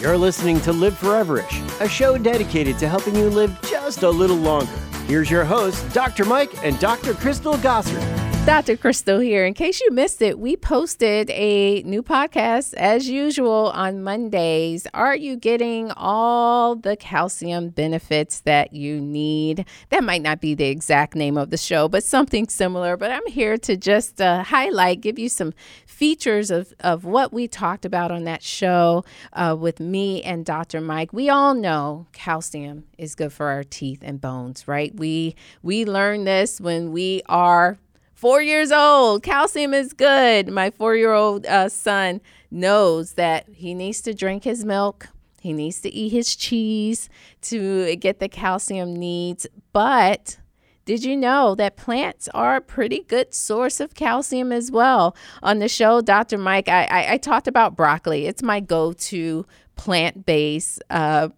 You're listening to Live Foreverish, a show dedicated to helping you live just a little longer. Here's your hosts, Dr. Mike and Dr. Crystal Gossard. Dr. Crystal here. In case you missed it, we posted a new podcast as usual on Mondays. Are you getting all the calcium benefits that you need? That might not be the exact name of the show, but something similar. But I'm here to just uh, highlight, give you some features of, of what we talked about on that show uh, with me and Dr. Mike. We all know calcium is good for our teeth and bones, right? We we learn this when we are four years old. Calcium is good. My four year old uh, son knows that he needs to drink his milk. He needs to eat his cheese to get the calcium needs. But did you know that plants are a pretty good source of calcium as well? On the show, Dr. Mike, I, I, I talked about broccoli. It's my go to plant based uh,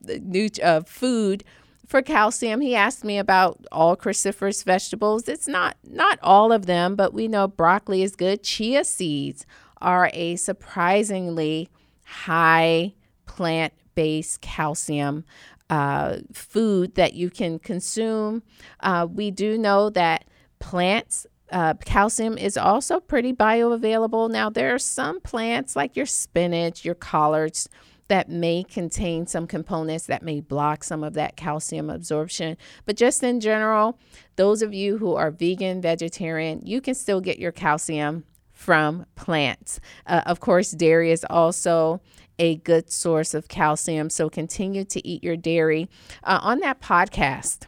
uh, food for calcium, he asked me about all cruciferous vegetables. It's not not all of them, but we know broccoli is good. Chia seeds are a surprisingly high plant-based calcium uh, food that you can consume. Uh, we do know that plants uh, calcium is also pretty bioavailable. Now, there are some plants like your spinach, your collards, that may contain some components that may block some of that calcium absorption. But just in general, those of you who are vegan, vegetarian, you can still get your calcium from plants. Uh, of course, dairy is also a good source of calcium, so continue to eat your dairy. Uh, on that podcast,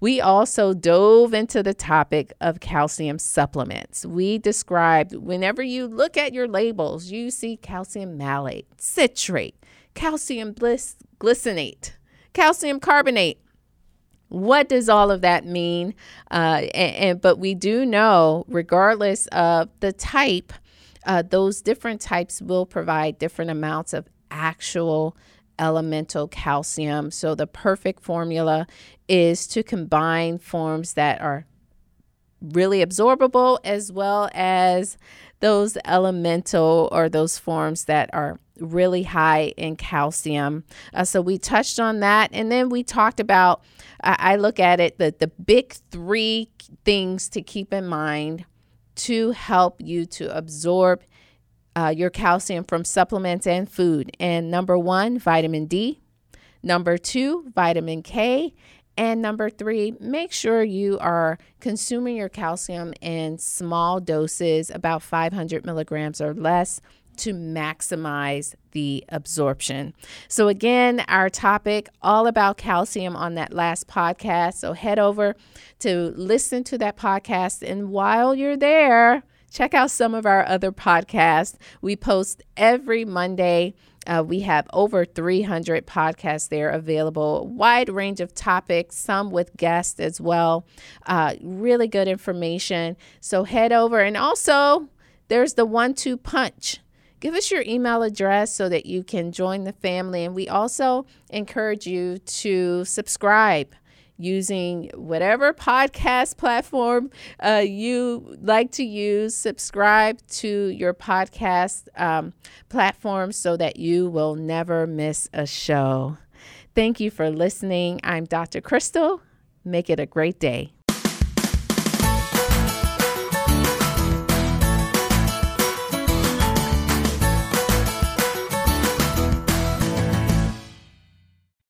we also dove into the topic of calcium supplements. We described whenever you look at your labels, you see calcium malate, citrate, calcium bliss, glycinate, calcium carbonate. What does all of that mean? Uh, and, and, but we do know, regardless of the type, uh, those different types will provide different amounts of actual elemental calcium. So the perfect formula is to combine forms that are really absorbable as well as those elemental or those forms that are really high in calcium. Uh, so we touched on that. And then we talked about, I look at it, the, the big three things to keep in mind to help you to absorb uh, your calcium from supplements and food. And number one, vitamin D. Number two, vitamin K. And number three, make sure you are consuming your calcium in small doses, about 500 milligrams or less, to maximize the absorption. So, again, our topic all about calcium on that last podcast. So, head over to listen to that podcast. And while you're there, check out some of our other podcasts. We post every Monday. Uh, we have over 300 podcasts there available, wide range of topics, some with guests as well. Uh, really good information. So head over. And also, there's the one two punch. Give us your email address so that you can join the family. And we also encourage you to subscribe using whatever podcast platform uh, you like to use. Subscribe to your podcast um, platform so that you will never miss a show. Thank you for listening. I'm Dr. Crystal. Make it a great day.